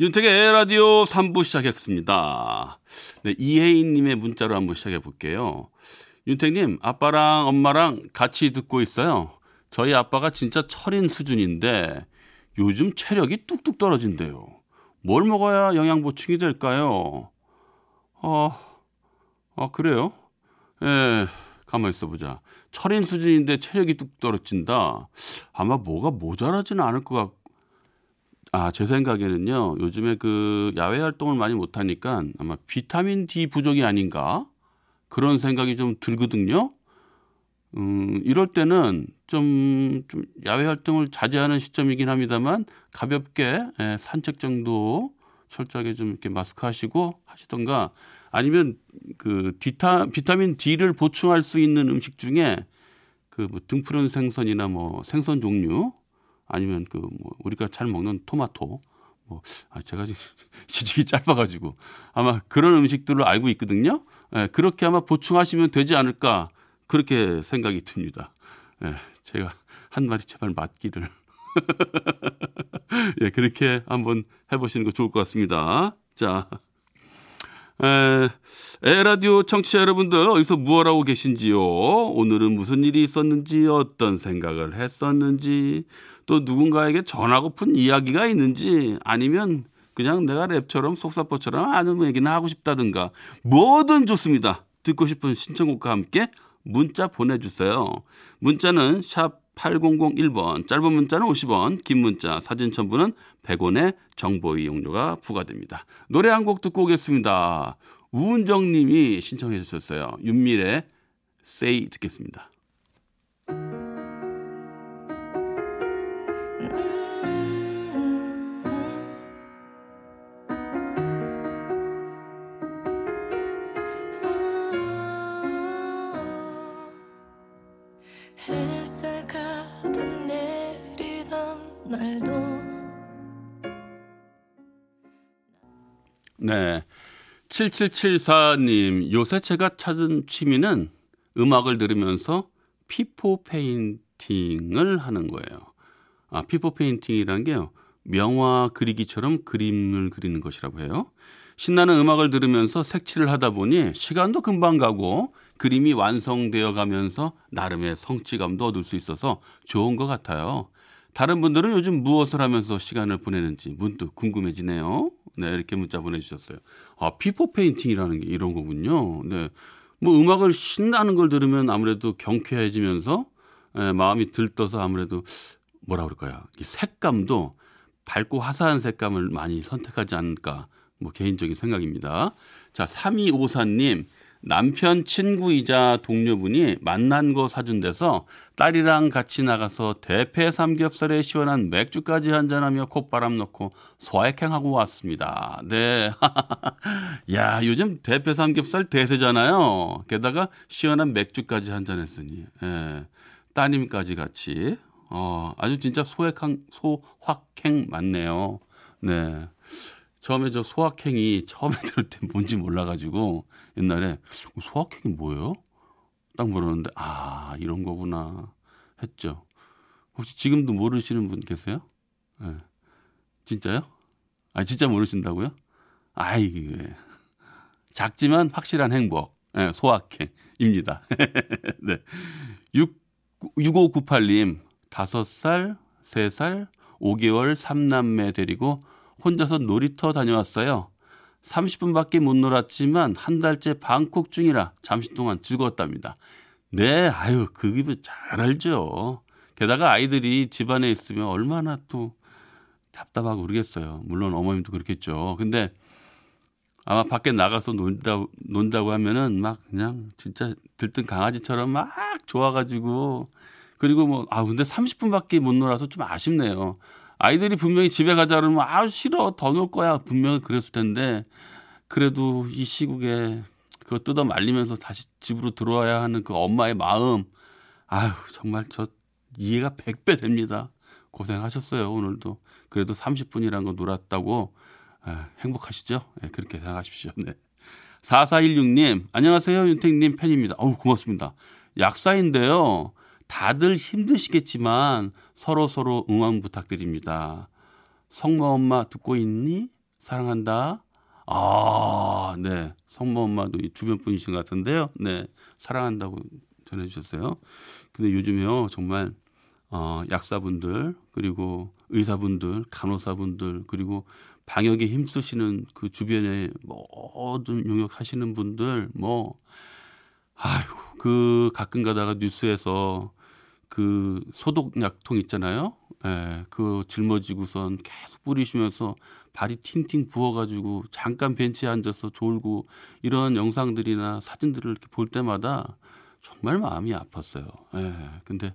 윤택의 에라디오 3부 시작했습니다. 네, 이혜인님의 문자로 한번 시작해 볼게요. 윤택님, 아빠랑 엄마랑 같이 듣고 있어요. 저희 아빠가 진짜 철인 수준인데 요즘 체력이 뚝뚝 떨어진대요. 뭘 먹어야 영양 보충이 될까요? 어, 아, 그래요? 예, 가만 있어 보자. 철인 수준인데 체력이 뚝 떨어진다. 아마 뭐가 모자라지는 않을 것 같고, 아, 제 생각에는요, 요즘에 그 야외 활동을 많이 못 하니까 아마 비타민 D 부족이 아닌가? 그런 생각이 좀 들거든요. 음, 이럴 때는 좀, 좀 야외 활동을 자제하는 시점이긴 합니다만 가볍게 예, 산책 정도 철저하게 좀 이렇게 마스크 하시고 하시던가 아니면 그 비타, 비타민 D를 보충할 수 있는 음식 중에 그 뭐 등푸른 생선이나 뭐 생선 종류 아니면 그 뭐 우리가 잘 먹는 토마토 뭐 아, 제가 시직이 짧아가지고 아마 그런 음식들을 알고 있거든요. 예, 그렇게 아마 보충하시면 되지 않을까 그렇게 생각이 듭니다. 예, 제가 한 말이 제발 맞기를. 예, 그렇게 한번 해보시는 거 좋을 것 같습니다. 자, 에, 에라디오 청취자 여러분들 어디서 무엇 하고 계신지요? 오늘은 무슨 일이 있었는지 어떤 생각을 했었는지 또 누군가에게 전하고픈 이야기가 있는지 아니면 그냥 내가 랩처럼 속사포처럼 아는 얘기나 하고 싶다든가 뭐든 좋습니다. 듣고 싶은 신청곡과 함께 문자 보내주세요. 문자는 샵 8001번, 짧은 문자는 50원, 긴 문자, 사진 첨부는 100원의 정보 이용료가 부과됩니다. 노래 한 곡 듣고 오겠습니다. 우은정 님이 신청해 주셨어요. 윤미래 Say 듣겠습니다. 햇살 가득 내리던 날도 네. 7774님, 요새 제가 찾은 취미는 음악을 들으면서 피포 페인팅을 하는 거예요. 아, 피포 페인팅이라는 게요. 명화 그리기처럼 그림을 그리는 것이라고 해요. 신나는 음악을 들으면서 색칠을 하다 보니 시간도 금방 가고 그림이 완성되어 가면서 나름의 성취감도 얻을 수 있어서 좋은 것 같아요. 다른 분들은 요즘 무엇을 하면서 시간을 보내는지 문득 궁금해지네요. 네, 이렇게 문자 보내주셨어요. 아, 피포 페인팅이라는 게 이런 거군요. 네. 뭐 음악을 신나는 걸 들으면 아무래도 경쾌해지면서 에, 마음이 들떠서 아무래도 뭐라 그럴까요? 이 색감도 밝고 화사한 색감을 많이 선택하지 않을까 뭐 개인적인 생각입니다. 자, 3254님. 남편 친구이자 동료분이 맛난 거 사준대서 딸이랑 같이 나가서 대패 삼겹살에 시원한 맥주까지 한잔하며 콧바람 넣고 소확행하고 왔습니다. 네. 야, 요즘 대패 삼겹살 대세잖아요. 게다가 시원한 맥주까지 한잔했으니. 예. 따님까지 같이. 어, 아주 진짜 소액행, 소확행 맞네요. 네. 처음에 저 소확행이 처음에 들을 때 뭔지 몰라가지고 옛날에 소확행이 뭐예요? 딱 물었는데 아 이런 거구나 했죠. 혹시 지금도 모르시는 분 계세요? 네. 진짜요? 아 진짜 모르신다고요? 아이 예. 작지만 확실한 행복 네, 소확행입니다. 네. 6, 6598님 5살, 3살, 5개월 3남매 데리고 혼자서 놀이터 다녀왔어요. 30분밖에 못 놀았지만 한 달째 방콕 중이라 잠시 동안 즐거웠답니다. 네, 아유, 그 기분 잘 알죠. 게다가 아이들이 집안에 있으면 얼마나 또 답답하고 그러겠어요. 물론 어머님도 그렇겠죠. 근데 아마 밖에 나가서 논다, 논다고 하면은 막 그냥 진짜 들뜬 강아지처럼 막 좋아가지고 그리고 뭐, 아, 근데 30분밖에 못 놀아서 좀 아쉽네요. 아이들이 분명히 집에 가자 그러면 아 싫어 더 놀 거야 분명히 그랬을 텐데 그래도 이 시국에 그거 뜯어 말리면서 다시 집으로 들어와야 하는 그 엄마의 마음 아유, 정말 저 이해가 100배 됩니다. 고생하셨어요, 오늘도. 그래도 30분이란 거 놀았다고 아, 행복하시죠? 네, 그렇게 생각하십시오. 네. 4416님, 안녕하세요. 윤택님 팬입니다. 어우, 고맙습니다. 약사인데요. 다들 힘드시겠지만 서로 서로 응원 부탁드립니다. 성모 엄마 듣고 있니? 사랑한다. 아, 네. 성모 엄마도 주변 분이신 것 같은데요. 네. 사랑한다고 전해 주셨어요. 근데 요즘에요, 정말, 어, 약사분들, 그리고 의사분들, 간호사분들, 그리고 방역에 힘쓰시는 그 주변에 모든 용역 하시는 분들, 뭐, 아이고, 그 가끔 가다가 뉴스에서 그 소독 약통 있잖아요. 예, 그 짊어지고선 계속 뿌리시면서 발이 팅팅 부어가지고 잠깐 벤치에 앉아서 졸고 이런 영상들이나 사진들을 이렇게 볼 때마다 정말 마음이 아팠어요. 예, 근데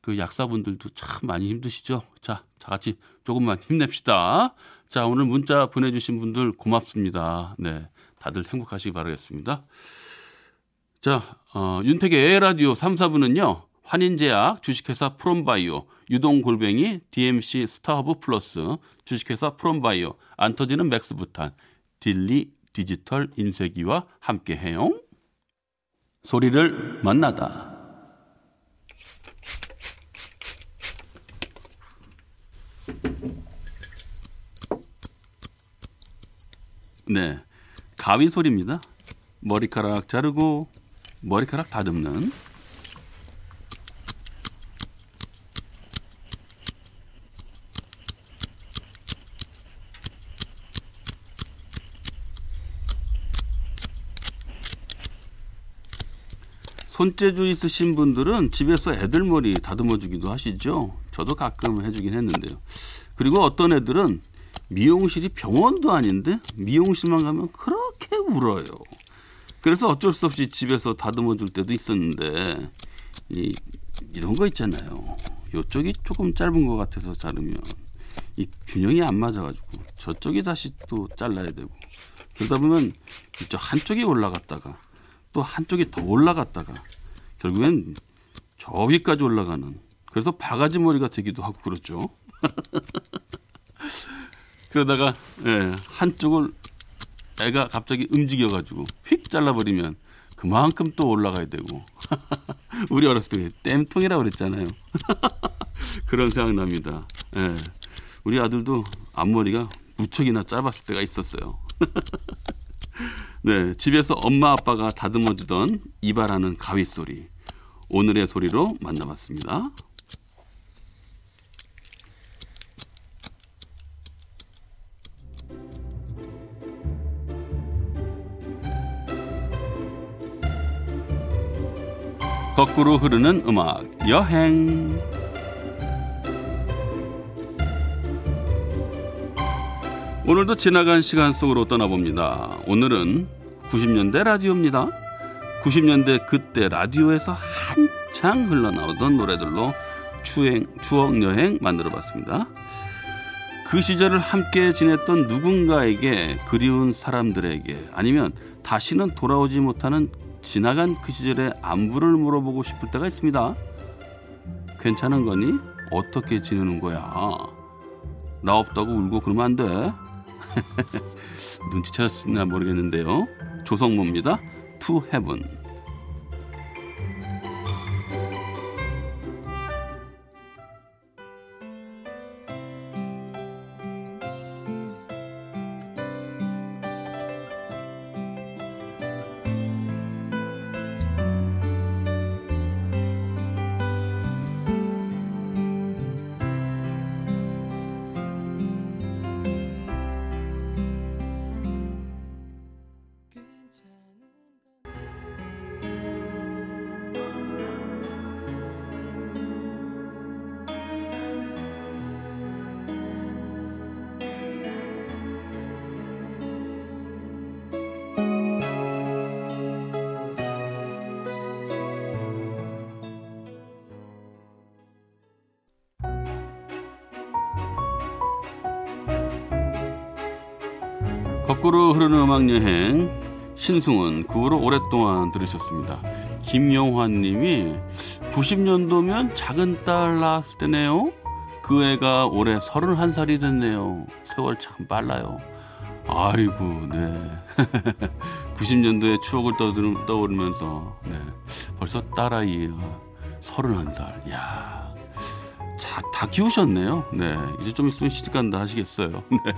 그 약사분들도 참 많이 힘드시죠? 자, 다 같이 조금만 힘냅시다. 자, 오늘 문자 보내주신 분들 고맙습니다. 네, 다들 행복하시기 바라겠습니다. 자, 어, 윤택의 에헤라디오 3, 4부는요. 환인제약, 주식회사 프롬바이오, 유동골뱅이, DMC 스타허브 플러스, 주식회사 프롬바이오, 안 터지는 맥스부탄, 딜리 디지털 인쇄기와 함께해요. 소리를 만나다. 네, 가위 소리입니다. 머리카락 자르고 머리카락 다듬는 손재주 있으신 분들은 집에서 애들 머리 다듬어 주기도 하시죠. 저도 가끔 해주긴 했는데요. 그리고 어떤 애들은 미용실이 병원도 아닌데 미용실만 가면 그렇게 울어요. 그래서 어쩔 수 없이 집에서 다듬어 줄 때도 있었는데 이, 이런 거 있잖아요. 요쪽이 조금 짧은 것 같아서 자르면 이 균형이 안 맞아가지고 저쪽이 다시 또 잘라야 되고 그러다 보면 이쪽 한쪽이 올라갔다가 또 한쪽이 더 올라갔다가 결국엔 저 위까지 올라가는 그래서 바가지 머리가 되기도 하고 그렇죠. 그러다가 예, 한쪽을 애가 갑자기 움직여가지고 휙 잘라버리면 그만큼 또 올라가야 되고 우리 어렸을 때 땜통이라고 그랬잖아요. 그런 생각 납니다. 예. 우리 아들도 앞머리가 무척이나 짧았을 때가 있었어요. 네, 집에서 엄마 아빠가 다듬어 주던 이발하는 가위 소리. 오늘의 소리로 만나봤습니다. 거꾸로 흐르는 음악 여행 오늘도 지나간 시간 속으로 떠나봅니다. 오늘은 90년대 라디오입니다. 90년대 그때 라디오에서 한창 흘러나오던 노래들로 추행, 추억 여행 만들어 봤습니다. 그 시절을 함께 지냈던 누군가에게 그리운 사람들에게 아니면 다시는 돌아오지 못하는 지나간 그 시절의 안부를 물어보고 싶을 때가 있습니다. 괜찮은 거니? 어떻게 지내는 거야? 나 없다고 울고 그러면 안 돼. 눈치채셨나 모르겠는데요. 조성모입니다. To Heaven. 거꾸로 흐르는 음악 여행 신승훈 그 후로 오랫동안 들으셨습니다. 김용환 님이 90년도면 작은 딸 낳았을 때네요. 그 애가 올해 31살이 됐네요. 세월 참 빨라요. 아이고, 네. 90년도의 추억을 떠오르면서, 네. 벌써 딸아이가 31살. 야 자, 다 키우셨네요. 네. 이제 좀 있으면 시집간다 하시겠어요. 네.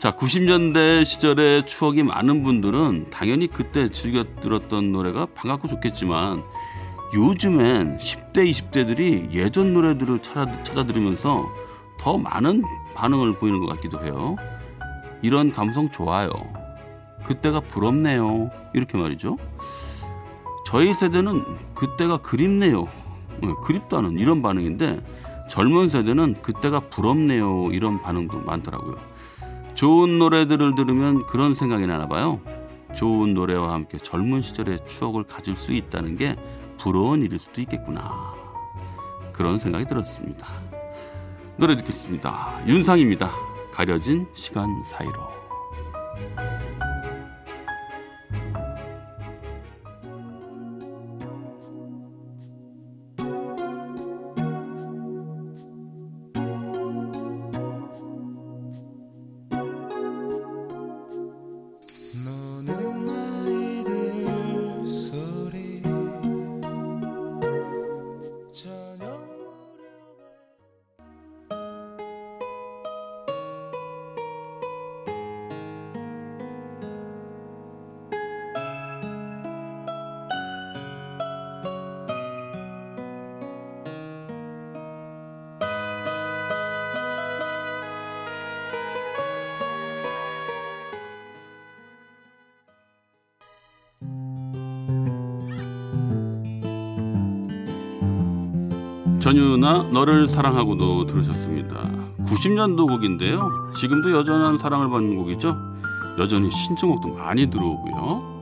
자, 90년대 시절의 추억이 많은 분들은 당연히 그때 즐겨 들었던 노래가 반갑고 좋겠지만 요즘엔 10대, 20대들이 예전 노래들을 찾아, 찾아 들으면서 더 많은 반응을 보이는 것 같기도 해요. 이런 감성 좋아요. 그때가 부럽네요. 이렇게 말이죠. 저희 세대는 그때가 그립네요. 네, 그립다는 이런 반응인데 젊은 세대는 그때가 부럽네요. 이런 반응도 많더라고요. 좋은 노래들을 들으면 그런 생각이 나나 봐요. 좋은 노래와 함께 젊은 시절의 추억을 가질 수 있다는 게 부러운 일일 수도 있겠구나. 그런 생각이 들었습니다. 노래 듣겠습니다. 윤상입니다. 가려진 시간 사이로. 전유나 너를 사랑하고도 들으셨습니다. 90년도 곡인데요. 지금도 여전한 사랑을 받는 곡이죠. 여전히 신청곡도 많이 들어오고요.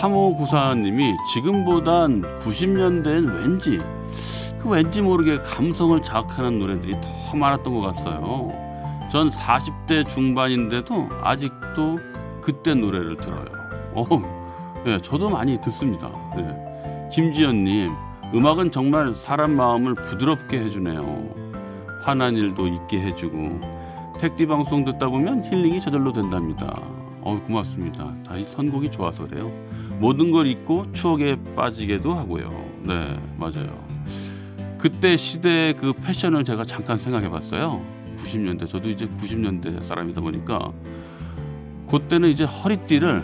3594님이 지금보단 90년대엔 왠지 그 왠지 모르게 감성을 자극하는 노래들이 더 많았던 것 같아요. 전 40대 중반인데도 아직도 그때 노래를 들어요. 어, 네, 저도 많이 듣습니다. 네. 김지연님, 음악은 정말 사람 마음을 부드럽게 해주네요. 화난 일도 있게 해주고 택디 방송 듣다 보면 힐링이 저절로 된답니다. 어 고맙습니다. 다 이 선곡이 좋아서 그래요. 모든 걸 잊고 추억에 빠지게도 하고요. 네 맞아요. 그때 시대의 그 패션을 제가 잠깐 생각해 봤어요. 90년대 저도 이제 90년대 사람이다 보니까 그때는 이제 허리띠를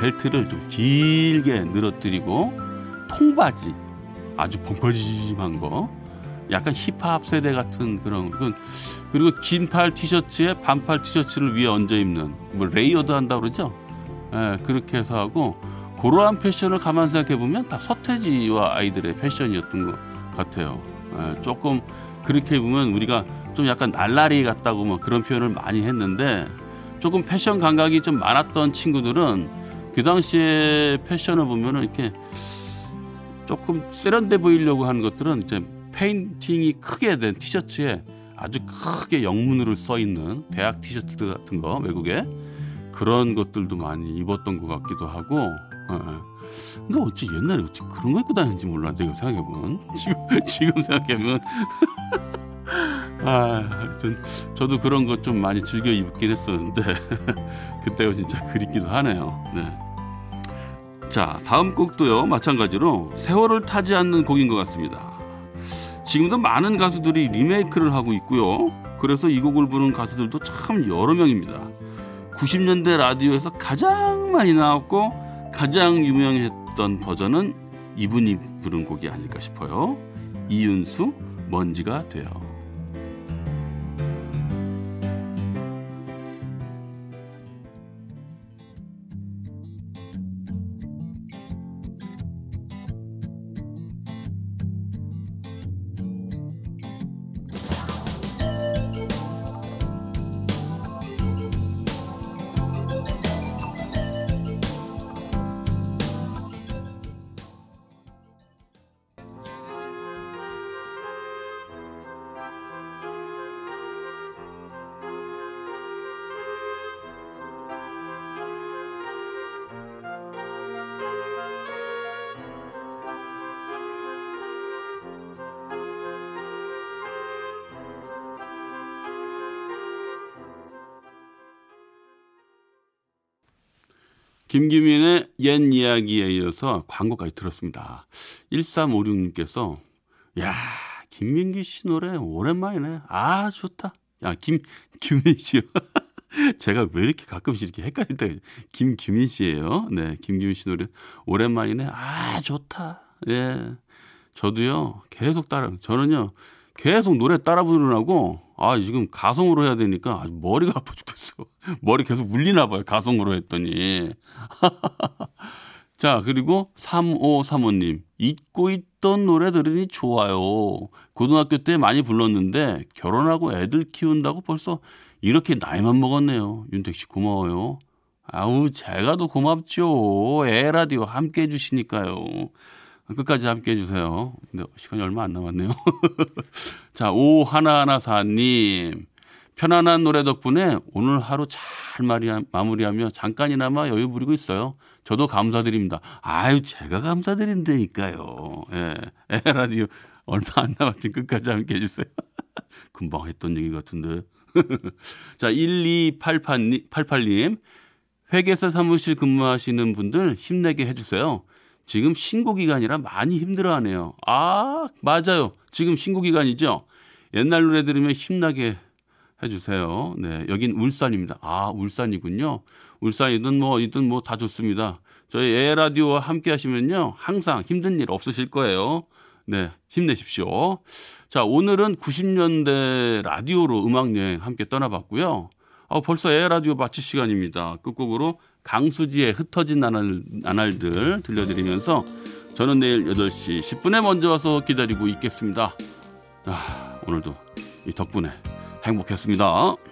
벨트를 좀 길게 늘어뜨리고 통바지 아주 펑퍼짐한 거, 약간 힙합 세대 같은 그런 그리고 긴팔 티셔츠에 반팔 티셔츠를 위에 얹어 입는 뭐 layered 한다 그러죠. 예, 그렇게 해서 하고 그러한 패션을 가만 생각해 보면 다 서태지와 아이들의 패션이었던 것 같아요. 예, 조금 그렇게 보면 우리가 좀 약간 날라리 같다고 뭐 그런 표현을 많이 했는데 조금 패션 감각이 좀 많았던 친구들은 그 당시에 패션을 보면은 이렇게 조금 세련돼 보이려고 하는 것들은 이제 페인팅이 크게 된 티셔츠에 아주 크게 영문으로 써 있는 대학 티셔츠 같은 거 외국에. 그런 것들도 많이 입었던 것 같기도 하고. 예. 근데 어찌 옛날에 어찌 그런 거 입고 다녔는지 몰라 내가 생각해보면. 지금 지금 생각해보면. 아 하여튼 저도 그런 것 좀 많이 즐겨 입긴 했었는데 그때가 진짜 그립기도 하네요. 네. 자, 다음 곡도요, 마찬가지로 세월을 타지 않는 곡인 것 같습니다. 지금도 많은 가수들이 리메이크를 하고 있고요. 그래서 이 곡을 부르는 가수들도 참 여러 명입니다. 90년대 라디오에서 가장 많이 나왔고 가장 유명했던 버전은 이분이 부른 곡이 아닐까 싶어요. 이윤수, 먼지가 돼요. 김규민의 옛 이야기에 이어서 광고까지 들었습니다. 1356님께서, 야 김민기 씨 노래 오랜만이네. 아, 좋다. 야, 김, 규민 씨요. 제가 왜 이렇게 가끔씩 이렇게 헷갈릴 때, 김규민 씨예요 네, 김규민 씨 노래 오랜만이네. 아, 좋다. 예. 저도요, 계속 따라, 저는요, 계속 노래 따라 부르라고, 아, 지금 가성으로 해야 되니까 머리가 아파 죽겠어. 머리 계속 울리나 봐요. 가성으로 했더니. 자, 그리고 3535님. 잊고 있던 노래 들으니 좋아요. 고등학교 때 많이 불렀는데 결혼하고 애들 키운다고 벌써 이렇게 나이만 먹었네요. 윤택 씨 고마워요. 아우, 제가 더 고맙죠. 에라디오 함께 해주시니까요. 끝까지 함께 해주세요. 근데 시간이 얼마 안 남았네요. 자, 오하나하나사님. 편안한 노래 덕분에 오늘 하루 잘 마무리하며 잠깐이나마 여유 부리고 있어요. 저도 감사드립니다. 아유, 제가 감사드린다니까요. 예. 에라디오 얼마 안 남았지 끝까지 함께 해주세요. 금방 했던 얘기 같은데. 자, 1288님. 회계사 사무실 근무하시는 분들 힘내게 해주세요. 지금 신고 기간이라 많이 힘들어하네요. 아, 맞아요. 지금 신고 기간이죠. 옛날 노래 들으면 힘나게 해주세요. 네, 여긴 울산입니다. 아, 울산이군요. 울산이든 뭐 어디든 뭐 다 좋습니다. 저희 에라디오와 함께 하시면요. 항상 힘든 일 없으실 거예요. 네, 힘내십시오. 자, 오늘은 90년대 라디오로 음악여행 함께 떠나봤고요. 아, 벌써 에라디오 마칠 시간입니다. 끝곡으로 강수지의 흩어진 나날, 나날들 들려드리면서 저는 내일 8시 10분에 먼저 와서 기다리고 있겠습니다. 아, 오늘도 이 덕분에 행복했습니다.